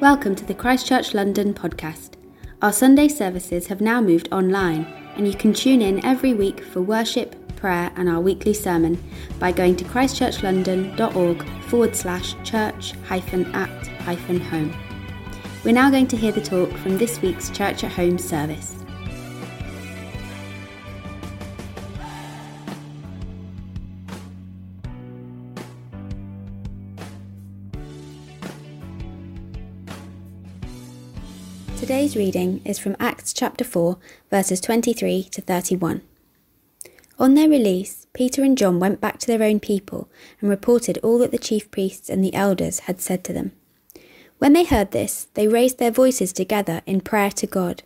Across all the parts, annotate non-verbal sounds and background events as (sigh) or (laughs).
Welcome to the Christchurch London podcast. Our Sunday services have now moved online, and you can tune in every week for worship, prayer, and our weekly sermon by going to christchurchlondon.org forward slash church hyphen at hyphen home. We're now going to hear the talk from this week's Church at Home service. Today's reading is from Acts chapter 4, verses 23 to 31. On their release, Peter and John went back to their own people and reported all that the chief priests and the elders had said to them. When they heard this, they raised their voices together in prayer to God.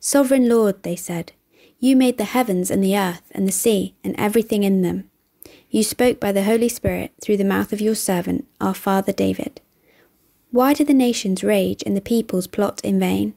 Sovereign Lord, they said, you made the heavens and the earth and the sea and everything in them. You spoke by the Holy Spirit through the mouth of your servant, our father David. Why do the nations rage and the peoples plot in vain?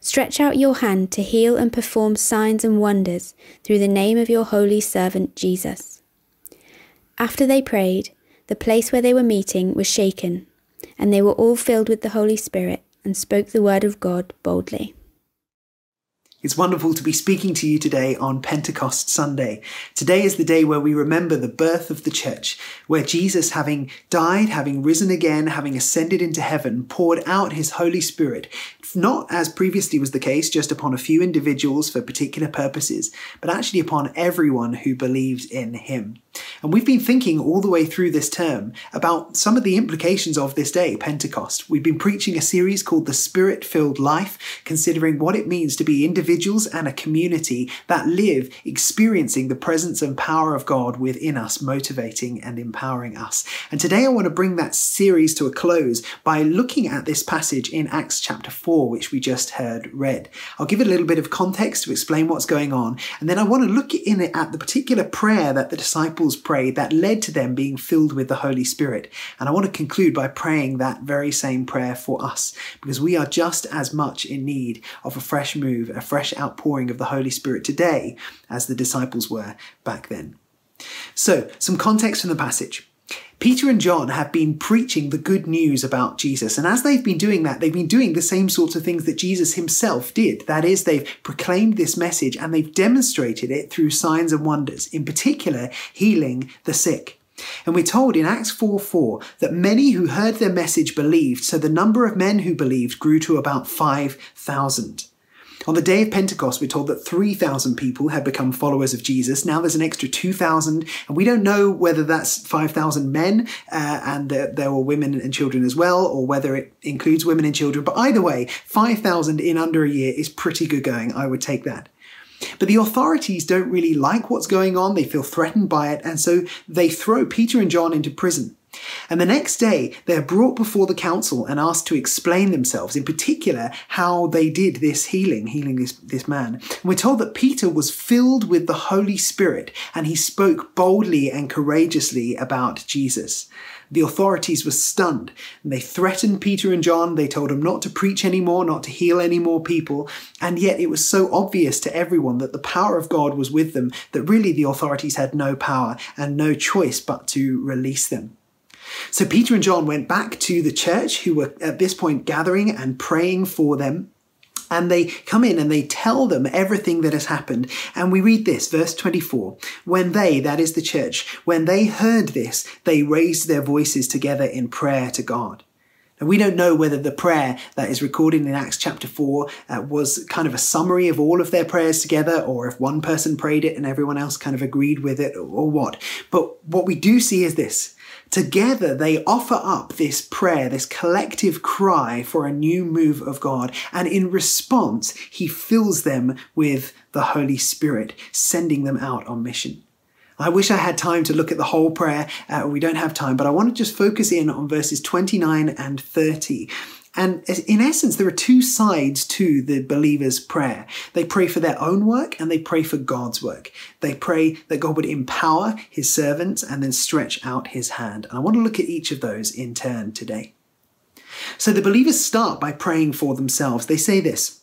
Stretch out your hand to heal and perform signs and wonders through the name of your holy servant Jesus. After they prayed, the place where they were meeting was shaken, and they were all filled with the Holy Spirit and spoke the word of God boldly. It's wonderful to be speaking to you today on Pentecost Sunday. Today is the day where we remember the birth of the church, where Jesus, having died, having risen again, having ascended into heaven, poured out his Holy Spirit, not as previously was the case, just upon a few individuals for particular purposes, but actually upon everyone who believed in him. And we've been thinking all the way through this term about some of the implications of this day, Pentecost. We've been preaching a series called The Spirit Filled Life, considering what it means to be individuals and a community that live experiencing the presence and power of God within us, motivating and empowering us. And today I want to bring that series to a close by looking at this passage in Acts chapter 4, which we just heard read. I'll give it a little bit of context to explain what's going on, and then I want to look in it at the particular prayer that the disciples prayed that led to them being filled with the Holy Spirit. And I want to conclude by praying that very same prayer for us, because we are just as much in need of a fresh move, a fresh outpouring of the Holy Spirit today as the disciples were back then. So, some context from the passage. Peter and John have been preaching the good news about Jesus. And as they've been doing that, they've been doing the same sorts of things that Jesus himself did. That is, they've proclaimed this message and they've demonstrated it through signs and wonders, in particular, healing the sick. And we're told in Acts 4 4 that many who heard their message believed, so the number of men who believed grew to about 5,000. On the day of Pentecost, we're told that 3,000 people had become followers of Jesus. Now there's an extra 2,000, and we don't know whether that's 5,000 men uh, and there, there were women and children as well, or whether it includes women and children. But either way, 5,000 in under a year is pretty good going. I would take that. But the authorities don't really like what's going on. They feel threatened by it. And so they throw Peter and John into prison. And the next day, they are brought before the council and asked to explain themselves, in particular, how they did this healing, healing this, this man. And we're told that Peter was filled with the Holy Spirit and he spoke boldly and courageously about Jesus. The authorities were stunned. And they threatened Peter and John. They told them not to preach anymore, not to heal any more people. And yet it was so obvious to everyone that the power of God was with them that really the authorities had no power and no choice but to release them. So Peter and John went back to the church, who were at this point gathering and praying for them. And they come in and they tell them everything that has happened. And we read this, verse 24. When they, that is the church, when they heard this, they raised their voices together in prayer to God. And we don't know whether the prayer that is recorded in Acts chapter 4 uh, was kind of a summary of all of their prayers together, or if one person prayed it and everyone else kind of agreed with it, or what. But what we do see is this Together, they offer up this prayer, this collective cry for a new move of God. And in response, he fills them with the Holy Spirit, sending them out on mission. I wish I had time to look at the whole prayer. Uh, we don't have time, but I want to just focus in on verses 29 and 30. And in essence, there are two sides to the believer's prayer. They pray for their own work and they pray for God's work. They pray that God would empower his servants and then stretch out his hand. And I want to look at each of those in turn today. So the believers start by praying for themselves. They say this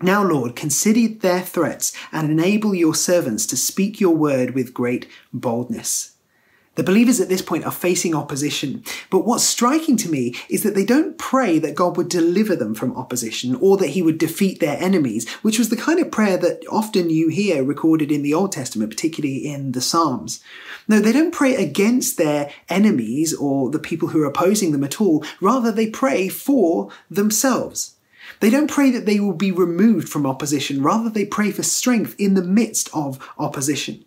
Now, Lord, consider their threats and enable your servants to speak your word with great boldness. The believers at this point are facing opposition. But what's striking to me is that they don't pray that God would deliver them from opposition or that he would defeat their enemies, which was the kind of prayer that often you hear recorded in the Old Testament, particularly in the Psalms. No, they don't pray against their enemies or the people who are opposing them at all. Rather, they pray for themselves. They don't pray that they will be removed from opposition. Rather, they pray for strength in the midst of opposition.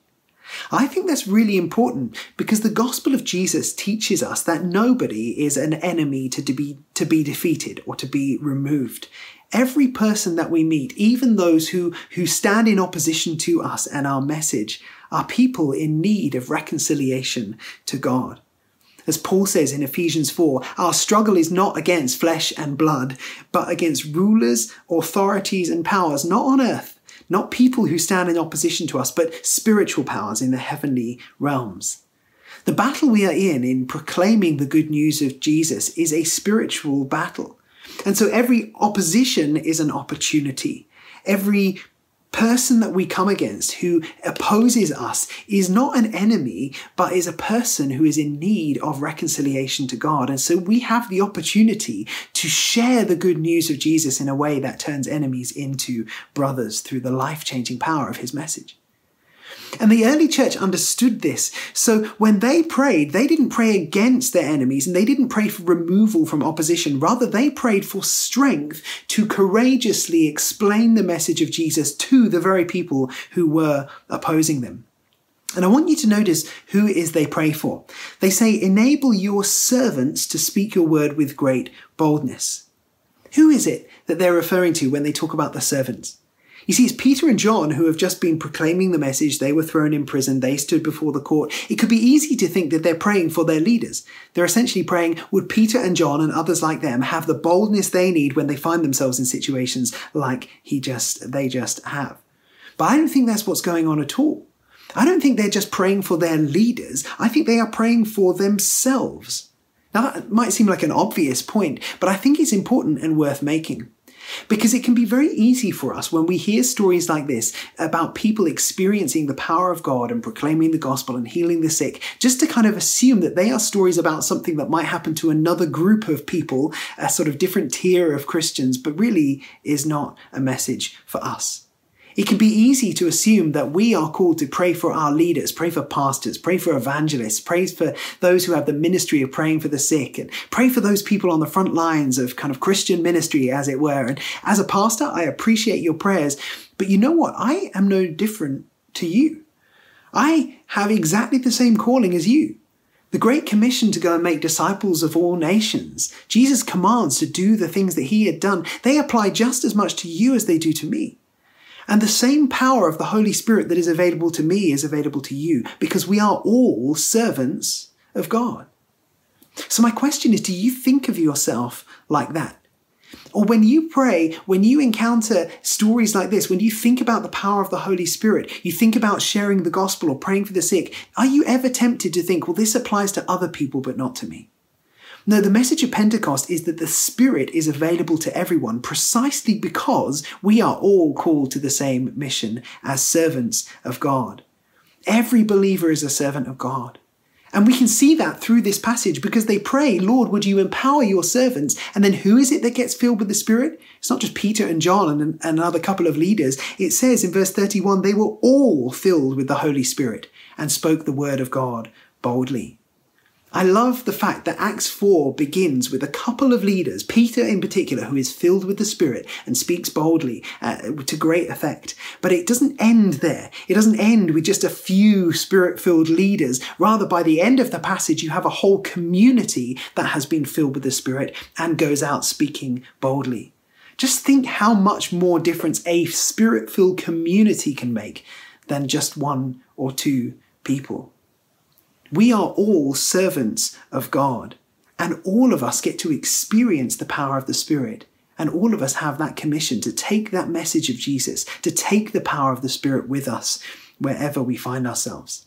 I think that's really important because the gospel of Jesus teaches us that nobody is an enemy to be, to be defeated or to be removed. Every person that we meet, even those who, who stand in opposition to us and our message, are people in need of reconciliation to God. As Paul says in Ephesians 4, our struggle is not against flesh and blood, but against rulers, authorities, and powers, not on earth, not people who stand in opposition to us, but spiritual powers in the heavenly realms. The battle we are in, in proclaiming the good news of Jesus, is a spiritual battle. And so every opposition is an opportunity. Every person that we come against who opposes us is not an enemy, but is a person who is in need of reconciliation to God. And so we have the opportunity to share the good news of Jesus in a way that turns enemies into brothers through the life changing power of his message. And the early church understood this. So when they prayed, they didn't pray against their enemies and they didn't pray for removal from opposition. Rather, they prayed for strength to courageously explain the message of Jesus to the very people who were opposing them. And I want you to notice who is they pray for. They say, enable your servants to speak your word with great boldness. Who is it that they're referring to when they talk about the servants? You see, it's Peter and John who have just been proclaiming the message. They were thrown in prison. They stood before the court. It could be easy to think that they're praying for their leaders. They're essentially praying, would Peter and John and others like them have the boldness they need when they find themselves in situations like he just, they just have? But I don't think that's what's going on at all. I don't think they're just praying for their leaders. I think they are praying for themselves. Now that might seem like an obvious point, but I think it's important and worth making. Because it can be very easy for us when we hear stories like this about people experiencing the power of God and proclaiming the gospel and healing the sick, just to kind of assume that they are stories about something that might happen to another group of people, a sort of different tier of Christians, but really is not a message for us. It can be easy to assume that we are called to pray for our leaders, pray for pastors, pray for evangelists, pray for those who have the ministry of praying for the sick, and pray for those people on the front lines of kind of Christian ministry, as it were. And as a pastor, I appreciate your prayers, but you know what? I am no different to you. I have exactly the same calling as you. The Great Commission to go and make disciples of all nations, Jesus' commands to do the things that he had done, they apply just as much to you as they do to me. And the same power of the Holy Spirit that is available to me is available to you because we are all servants of God. So, my question is do you think of yourself like that? Or when you pray, when you encounter stories like this, when you think about the power of the Holy Spirit, you think about sharing the gospel or praying for the sick, are you ever tempted to think, well, this applies to other people but not to me? No, the message of Pentecost is that the Spirit is available to everyone precisely because we are all called to the same mission as servants of God. Every believer is a servant of God. And we can see that through this passage because they pray, Lord, would you empower your servants? And then who is it that gets filled with the Spirit? It's not just Peter and John and another couple of leaders. It says in verse 31 they were all filled with the Holy Spirit and spoke the word of God boldly. I love the fact that Acts 4 begins with a couple of leaders, Peter in particular, who is filled with the Spirit and speaks boldly uh, to great effect. But it doesn't end there. It doesn't end with just a few Spirit filled leaders. Rather, by the end of the passage, you have a whole community that has been filled with the Spirit and goes out speaking boldly. Just think how much more difference a Spirit filled community can make than just one or two people. We are all servants of God. And all of us get to experience the power of the Spirit. And all of us have that commission to take that message of Jesus, to take the power of the Spirit with us wherever we find ourselves.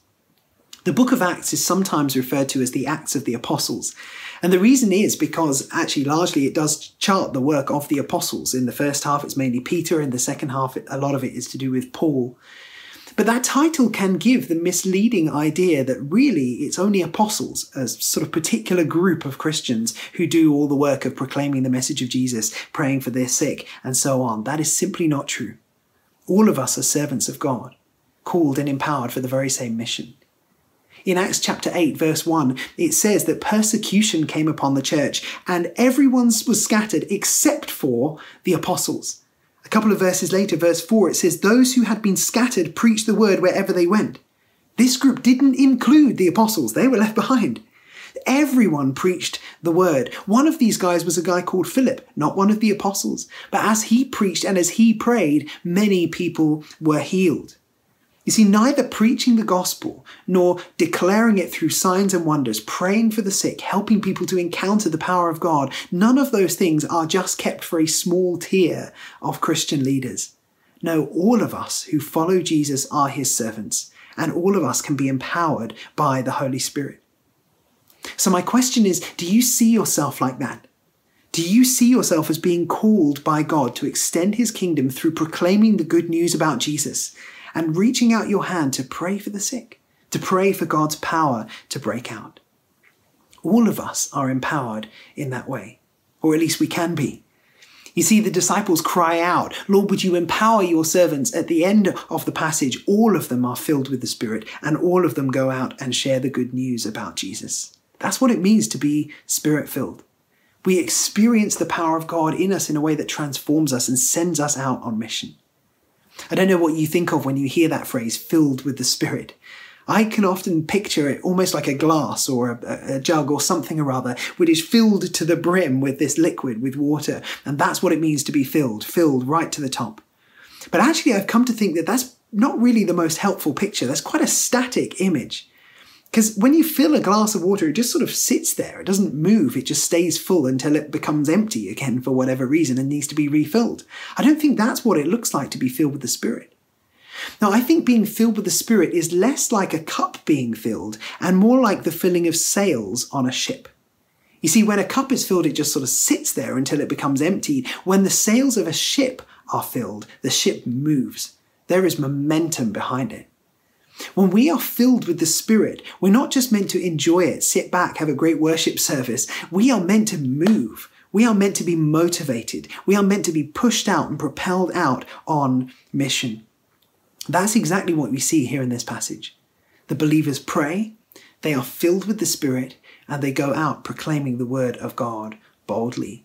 The book of Acts is sometimes referred to as the Acts of the Apostles. And the reason is because actually, largely, it does chart the work of the apostles. In the first half, it's mainly Peter. In the second half, a lot of it is to do with Paul. But that title can give the misleading idea that really it's only apostles, a sort of particular group of Christians who do all the work of proclaiming the message of Jesus, praying for their sick, and so on. That is simply not true. All of us are servants of God, called and empowered for the very same mission. In Acts chapter 8, verse 1, it says that persecution came upon the church and everyone was scattered except for the apostles. A couple of verses later, verse 4, it says, Those who had been scattered preached the word wherever they went. This group didn't include the apostles, they were left behind. Everyone preached the word. One of these guys was a guy called Philip, not one of the apostles. But as he preached and as he prayed, many people were healed. You see, neither preaching the gospel nor declaring it through signs and wonders, praying for the sick, helping people to encounter the power of God, none of those things are just kept for a small tier of Christian leaders. No, all of us who follow Jesus are his servants, and all of us can be empowered by the Holy Spirit. So, my question is do you see yourself like that? Do you see yourself as being called by God to extend his kingdom through proclaiming the good news about Jesus? And reaching out your hand to pray for the sick, to pray for God's power to break out. All of us are empowered in that way, or at least we can be. You see, the disciples cry out, Lord, would you empower your servants? At the end of the passage, all of them are filled with the Spirit, and all of them go out and share the good news about Jesus. That's what it means to be Spirit filled. We experience the power of God in us in a way that transforms us and sends us out on mission. I don't know what you think of when you hear that phrase, filled with the Spirit. I can often picture it almost like a glass or a, a, jug or something or other, which is filled to the brim with this liquid, with water. And that's what it means to be filled, filled right to the top. But actually, I've come to think that that's not really the most helpful picture. That's quite a static image. Because when you fill a glass of water, it just sort of sits there. It doesn't move. It just stays full until it becomes empty again for whatever reason and needs to be refilled. I don't think that's what it looks like to be filled with the Spirit. Now, I think being filled with the Spirit is less like a cup being filled and more like the filling of sails on a ship. You see, when a cup is filled, it just sort of sits there until it becomes empty. When the sails of a ship are filled, the ship moves. There is momentum behind it. When we are filled with the Spirit, we're not just meant to enjoy it, sit back, have a great worship service. We are meant to move. We are meant to be motivated. We are meant to be pushed out and propelled out on mission. That's exactly what we see here in this passage. The believers pray, they are filled with the Spirit, and they go out proclaiming the word of God boldly.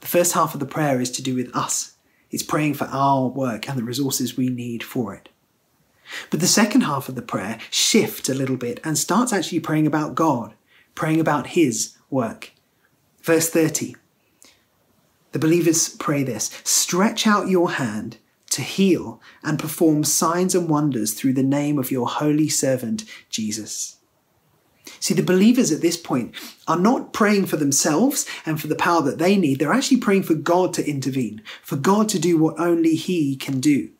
The first half of the prayer is to do with us. It's praying for our work and the resources we need for it. But the second half of the prayer shifts a little bit and starts actually praying about God, praying about His work. Verse 30 The believers pray this Stretch out your hand to heal and perform signs and wonders through the name of your holy servant, Jesus. See, the believers at this point are not praying for themselves and for the power that they need. They're actually praying for God to intervene, for God to do what only He can do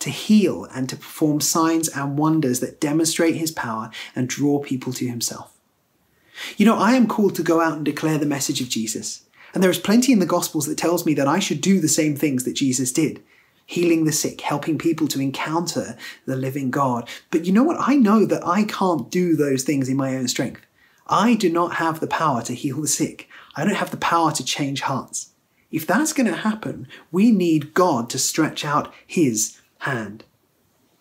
to heal and to perform signs and wonders that demonstrate his power and draw people to himself. You know, I am called to go out and declare the message of Jesus. And there is plenty in the Gospels that tells me that I should do the same things that Jesus did healing the sick, helping people to encounter the living God. But you know what? I know that I can't do those things in my own strength. I do not have the power to heal the sick. I don't have the power to change hearts. If that's going to happen, we need God to stretch out His hand.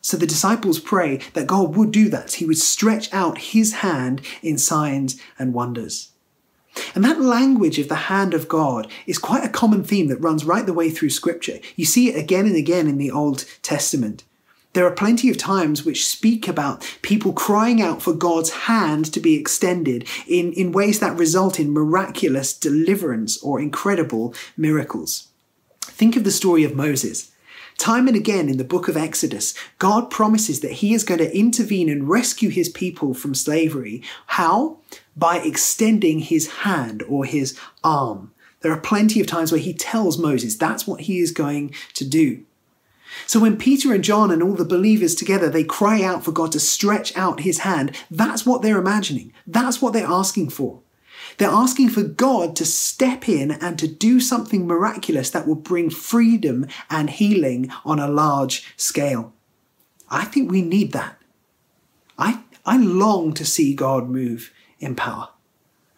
So the disciples pray that God would do that. He would stretch out his hand in signs and wonders. And that language of the hand of God is quite a common theme that runs right the way through Scripture. You see it again and again in the Old Testament. There are plenty of times which speak about people crying out for God's hand to be extended in, in ways that result in miraculous deliverance or incredible miracles. Think of the story of Moses. Time and again in the book of Exodus, God promises that He is going to intervene and rescue His people from slavery. How? by extending his hand or his arm. There are plenty of times where he tells Moses that's what he is going to do. So when Peter and John and all the believers together, they cry out for God to stretch out his hand, that's what they're imagining. That's what they're asking for. They're asking for God to step in and to do something miraculous that will bring freedom and healing on a large scale. I think we need that. I, I long to see God move in power.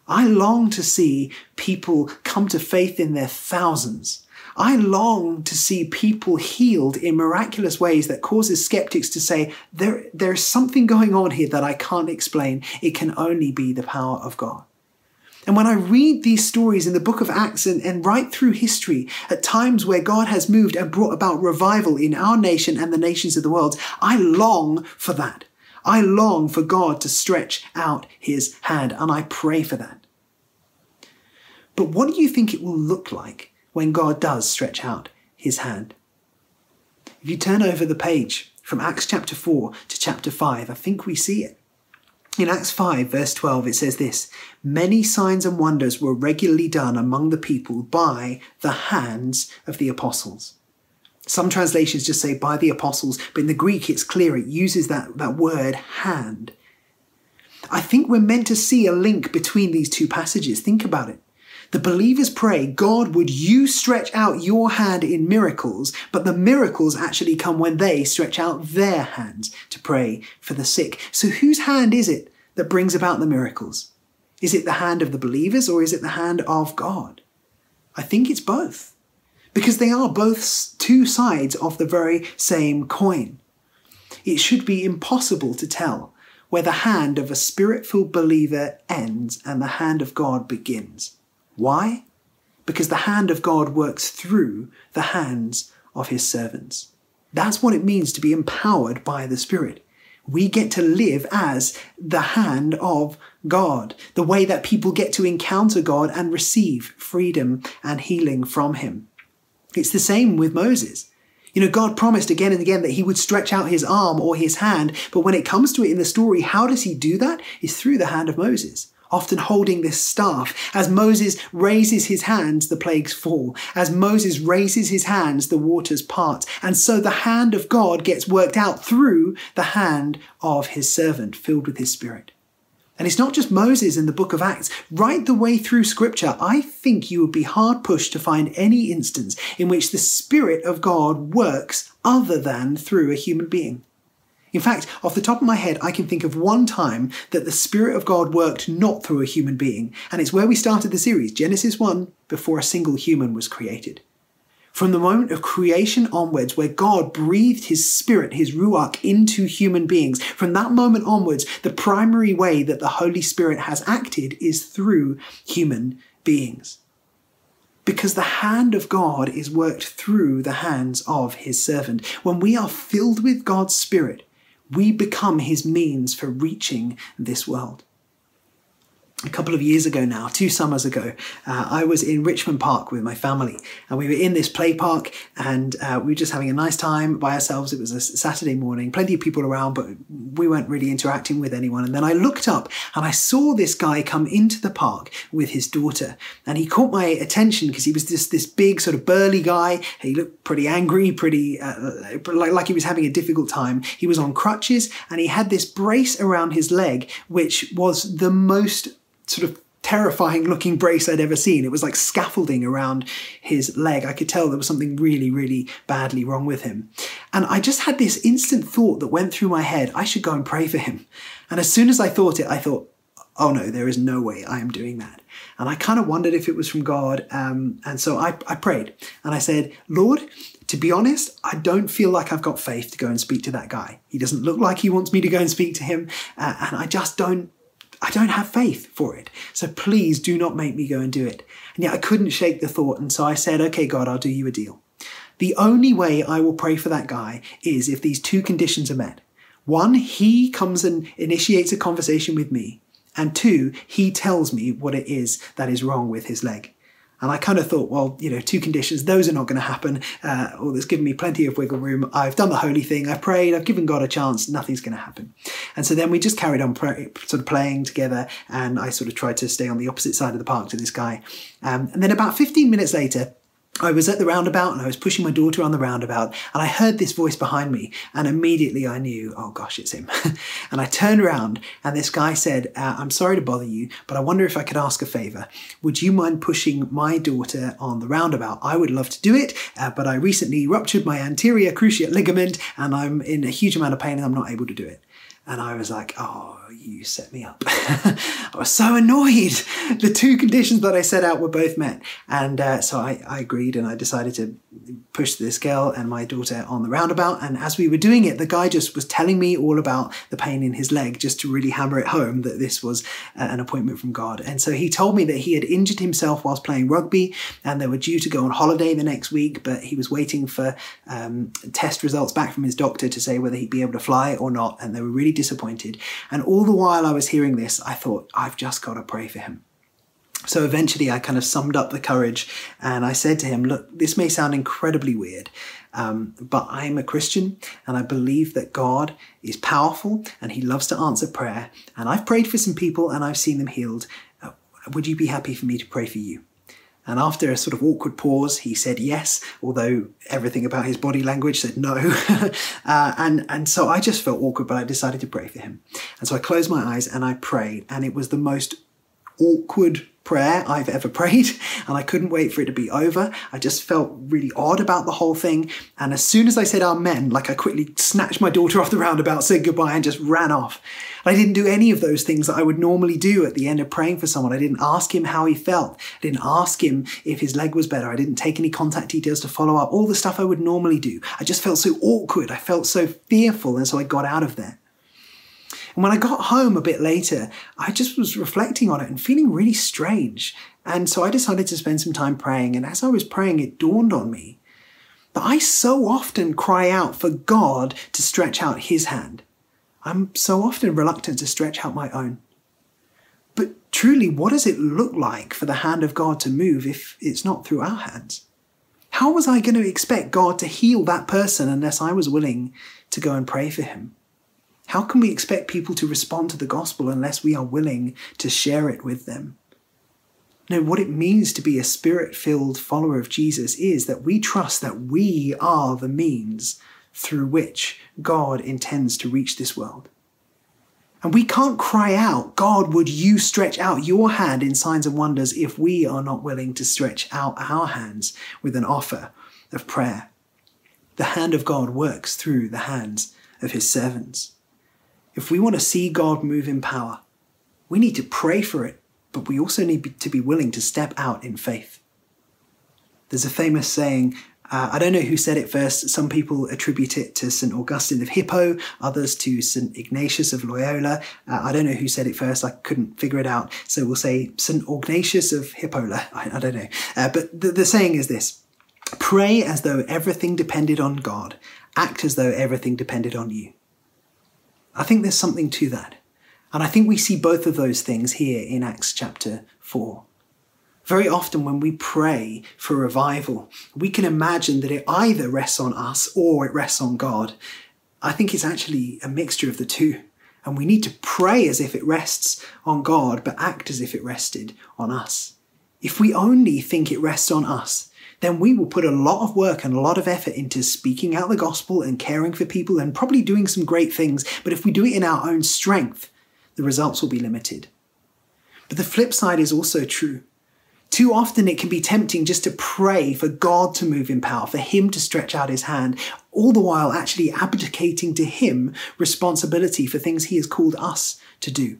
I long to see people come to faith in their thousands. I long to see people healed in miraculous ways that causes skeptics to say, there, there's something going on here that I can't explain. It can only be the power of God. And when I read these stories in the book of Acts and, and right through history, at times where God has moved and brought about revival in our nation and the nations of the world, I long for that. I long for God to stretch out his hand, and I pray for that. But what do you think it will look like when God does stretch out his hand? If you turn over the page from Acts chapter 4 to chapter 5, I think we see it. In Acts 5, verse 12, it says this Many signs and wonders were regularly done among the people by the hands of the apostles. Some translations just say by the apostles, but in the Greek it's clear it uses that, that word hand. I think we're meant to see a link between these two passages. Think about it. The believers pray, God, would you stretch out your hand in miracles? But the miracles actually come when they stretch out their hands to pray for the sick. So whose hand is it that brings about the miracles? Is it the hand of the believers or is it the hand of God? I think it's both. Because they are both two sides of the very same coin. It should be impossible to tell where the hand of a spirit filled believer ends and the hand of God begins. Why? Because the hand of God works through the hands of his servants. That's what it means to be empowered by the Spirit. We get to live as the hand of God, the way that people get to encounter God and receive freedom and healing from him. It's the same with Moses. You know, God promised again and again that he would stretch out his arm or his hand, but when it comes to it in the story, how does he do that? Is through the hand of Moses often holding this staff. As Moses raises his hands, the plagues fall. As Moses raises his hands, the waters part. And so the hand of God gets worked out through the hand of his servant, filled with his spirit. And it's not just Moses in the book of Acts. Right the way through scripture, I think you would be hard pushed to find any instance in which the Spirit of God works other than through a human being. In fact, off the top of my head, I can think of one time that the Spirit of God worked not through a human being, and it's where we started the series, Genesis 1, before a single human was created. From the moment of creation onwards, where God breathed his spirit, his ruach, into human beings, from that moment onwards, the primary way that the Holy Spirit has acted is through human beings. Because the hand of God is worked through the hands of his servant. When we are filled with God's Spirit, we become his means for reaching this world a couple of years ago now, two summers ago, uh, I was in Richmond Park with my family, and we were in this play park, and uh, we were just having a nice time by ourselves. It was a Saturday morning, plenty of people around, but we weren't really interacting with anyone. And then I looked up, and I saw this guy come into the park with his daughter, and he caught my attention because he was this this big sort of burly guy. He looked pretty angry, pretty uh, like like he was having a difficult time. He was on crutches, and he had this brace around his leg, which was the most sort of terrifying looking brace I'd ever seen. It was like scaffolding around his leg. I could tell there was something really, really badly wrong with him. And I just had this instant thought that went through my head I should go and pray for him. And as soon as I thought it, I thought, oh no, there is no way I am doing that. And I kind of wondered if it was from God. Um, and so I, I prayed and I said, Lord, to be honest, I don't feel like I've got faith to go and speak to that guy. He doesn't look like he wants me to go and speak to him. Uh, and I just don't I don't have faith for it. So please do not make me go and do it. And yet I couldn't shake the thought. And so I said, okay, God, I'll do you a deal. The only way I will pray for that guy is if these two conditions are met. One, he comes and initiates a conversation with me. And two, he tells me what it is that is wrong with his leg. And I kind of thought, well, you know, two conditions, those are not going to happen. Uh, or that's given me plenty of wiggle room. I've done the holy thing. I've prayed. I've given God a chance. Nothing's going to happen. And so then we just carried on sort of playing together. And I sort of tried to stay on the opposite side of the park to this guy. Um, and then about 15 minutes later, I was at the roundabout and I was pushing my daughter on the roundabout and I heard this voice behind me and immediately I knew, oh gosh, it's him. (laughs) and I turned around and this guy said, uh, I'm sorry to bother you, but I wonder if I could ask a favor. Would you mind pushing my daughter on the roundabout? I would love to do it, uh, but I recently ruptured my anterior cruciate ligament and I'm in a huge amount of pain and I'm not able to do it. And I was like, oh, you set me up. (laughs) I was so annoyed. The two conditions that I set out were both met. And uh, so I, I agreed and I decided to push this girl and my daughter on the roundabout. And as we were doing it, the guy just was telling me all about the pain in his leg just to really hammer it home that this was uh, an appointment from God. And so he told me that he had injured himself whilst playing rugby and they were due to go on holiday the next week, but he was waiting for um, test results back from his doctor to say whether he'd be able to fly or not. And they were really disappointed. And all the while I was hearing this, I thought, I've just got to pray for him. So eventually I kind of summed up the courage and I said to him, Look, this may sound incredibly weird, um, but I'm a Christian and I believe that God is powerful and he loves to answer prayer. And I've prayed for some people and I've seen them healed. Uh, would you be happy for me to pray for you? And after a sort of awkward pause, he said yes, although everything about his body language said no. (laughs) uh, and, and so I just felt awkward, but I decided to pray for him. And so I closed my eyes and I prayed, and it was the most awkward prayer I've ever prayed, (laughs) and I couldn't wait for it to be over. I just felt really odd about the whole thing. And as soon as I said amen, like I quickly snatched my daughter off the roundabout, said goodbye, and just ran off. I didn't do any of those things that I would normally do at the end of praying for someone. I didn't ask him how he felt. I didn't ask him if his leg was better. I didn't take any contact details to follow up, all the stuff I would normally do. I just felt so awkward. I felt so fearful. And so I got out of there. And when I got home a bit later, I just was reflecting on it and feeling really strange. And so I decided to spend some time praying. And as I was praying, it dawned on me that I so often cry out for God to stretch out his hand. I'm so often reluctant to stretch out my own. But truly, what does it look like for the hand of God to move if it's not through our hands? How was I going to expect God to heal that person unless I was willing to go and pray for him? How can we expect people to respond to the gospel unless we are willing to share it with them? No, what it means to be a spirit filled follower of Jesus is that we trust that we are the means through which God intends to reach this world. And we can't cry out, God, would you stretch out your hand in signs and wonders if we are not willing to stretch out our hands with an offer of prayer. The hand of God works through the hands of his servants. If we want to see God move in power, we need to pray for it, but we also need to be willing to step out in faith. There's a famous saying uh, I don't know who said it first. Some people attribute it to St. Augustine of Hippo, others to St. Ignatius of Loyola. Uh, I don't know who said it first. I couldn't figure it out. So we'll say St. Ignatius of Hippola. I, (laughs) I don't know. Uh, but the, the saying is this Pray as though everything depended on God, act as though everything depended on you. I think there's something to that. And I think we see both of those things here in Acts chapter 4. Very often, when we pray for revival, we can imagine that it either rests on us or it rests on God. I think it's actually a mixture of the two. And we need to pray as if it rests on God, but act as if it rested on us. If we only think it rests on us, then we will put a lot of work and a lot of effort into speaking out the gospel and caring for people and probably doing some great things. But if we do it in our own strength, the results will be limited. But the flip side is also true. Too often it can be tempting just to pray for God to move in power, for Him to stretch out His hand, all the while actually abdicating to Him responsibility for things He has called us to do.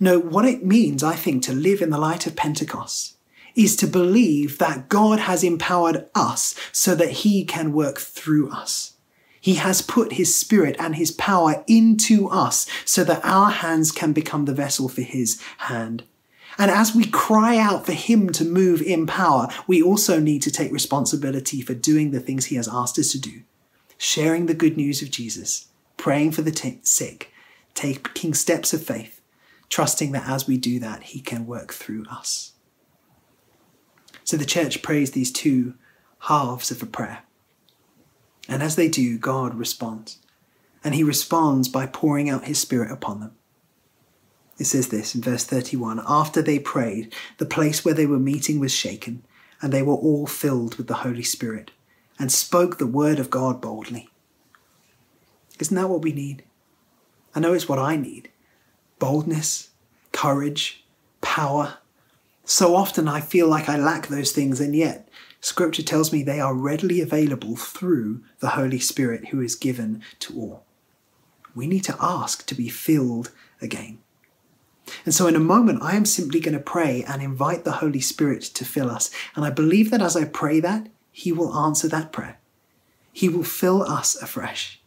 No, what it means, I think, to live in the light of Pentecost is to believe that God has empowered us so that He can work through us. He has put His Spirit and His power into us so that our hands can become the vessel for His hand. And as we cry out for Him to move in power, we also need to take responsibility for doing the things He has asked us to do sharing the good news of Jesus, praying for the t- sick, taking steps of faith, trusting that as we do that, He can work through us. So the church prays these two halves of a prayer. And as they do, God responds. And he responds by pouring out his Spirit upon them. It says this in verse 31 After they prayed, the place where they were meeting was shaken, and they were all filled with the Holy Spirit, and spoke the word of God boldly. Isn't that what we need? I know it's what I need boldness, courage, power. So often I feel like I lack those things, and yet Scripture tells me they are readily available through the Holy Spirit who is given to all. We need to ask to be filled again. And so, in a moment, I am simply going to pray and invite the Holy Spirit to fill us. And I believe that as I pray that, He will answer that prayer. He will fill us afresh.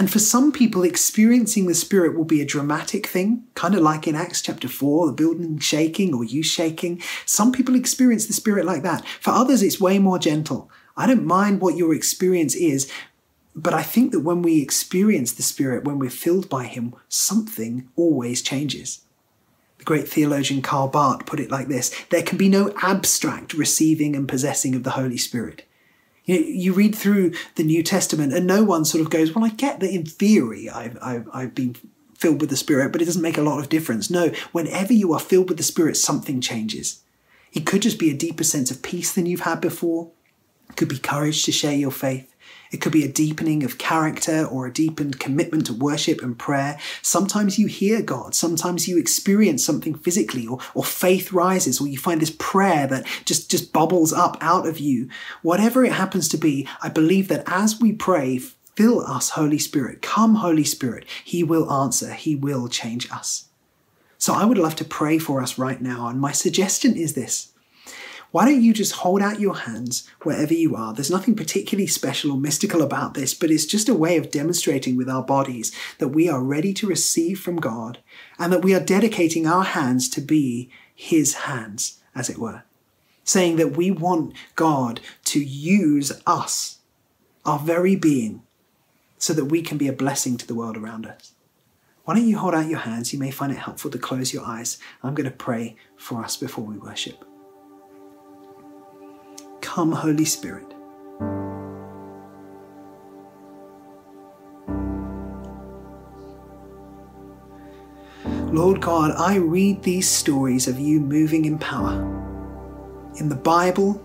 And for some people, experiencing the Spirit will be a dramatic thing, kind of like in Acts chapter 4, the building shaking or you shaking. Some people experience the Spirit like that. For others, it's way more gentle. I don't mind what your experience is, but I think that when we experience the Spirit, when we're filled by Him, something always changes. The great theologian Karl Barth put it like this There can be no abstract receiving and possessing of the Holy Spirit. You, read through the New Testament, and no one sort of goes, Well, I get that in theory I've, I've, I've been filled with the Spirit, but it doesn't make a lot of difference. No, whenever you are filled with the Spirit, something changes. It could just be a deeper sense of peace than you've had before. It could be courage to share your faith. It could be a deepening of character or a deepened commitment to worship and prayer. Sometimes you hear God. Sometimes you experience something physically or, or faith rises or you find this prayer that just, just bubbles up out of you. Whatever it happens to be, I believe that as we pray, fill us, Holy Spirit. Come, Holy Spirit. He will answer. He will change us. So I would love to pray for us right now. And my suggestion is this why don't you just hold out your hands wherever you are? There's nothing particularly special or mystical about this, but it's just a way of demonstrating with our bodies that we are ready to receive from God and that we are dedicating our hands to be His hands, as it were. Saying that we want God to use us, our very being, so that we can be a blessing to the world around us. Why don't you hold out your hands? You may find it helpful to close your eyes. I'm going to pray for us before we worship. Come, Holy Spirit. Lord God, I read these stories of you moving in power. In the Bible,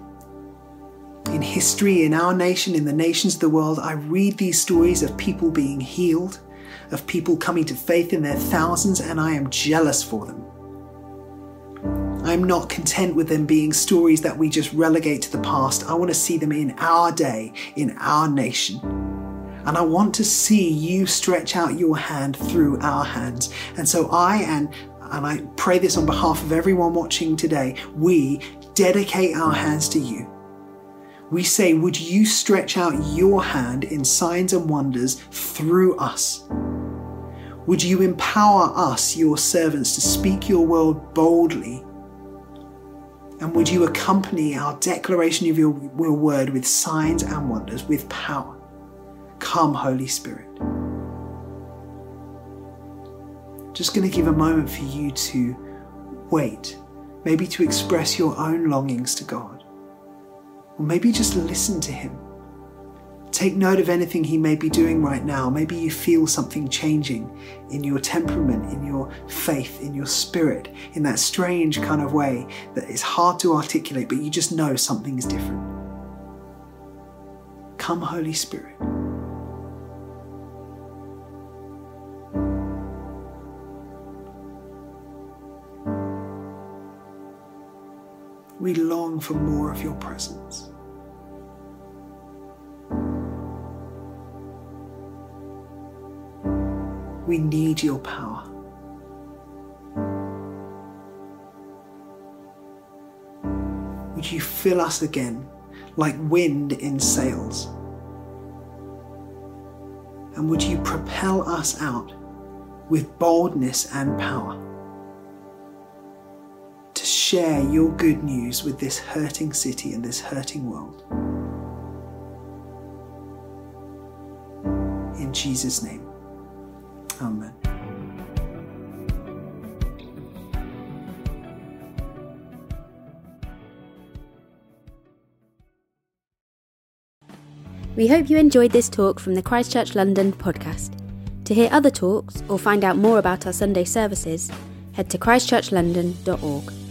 in history, in our nation, in the nations of the world, I read these stories of people being healed, of people coming to faith in their thousands, and I am jealous for them. I'm not content with them being stories that we just relegate to the past. I want to see them in our day, in our nation. And I want to see you stretch out your hand through our hands. And so I and and I pray this on behalf of everyone watching today, we dedicate our hands to you. We say, Would you stretch out your hand in signs and wonders through us? Would you empower us, your servants, to speak your word boldly and would you accompany our declaration of your, word with signs and wonders, with power? Come, Holy Spirit. Just going to give a moment for you to wait, maybe to express your own longings to God, or maybe just listen to Him. Take note of anything He may be doing right now. Maybe you feel something changing in your temperament, in your faith, in your spirit, in that strange kind of way that is hard to articulate, but you just know something is different. Come, Holy Spirit. We long for more of your presence. We need your power. Would you fill us again like wind in sails? And would you propel us out with boldness and power to share your good news with this hurting city and this hurting world? In Jesus' name. Amen. We hope you enjoyed this talk from the Christchurch London podcast. To hear other talks or find out more about our Sunday services, head to christchurchlondon.org.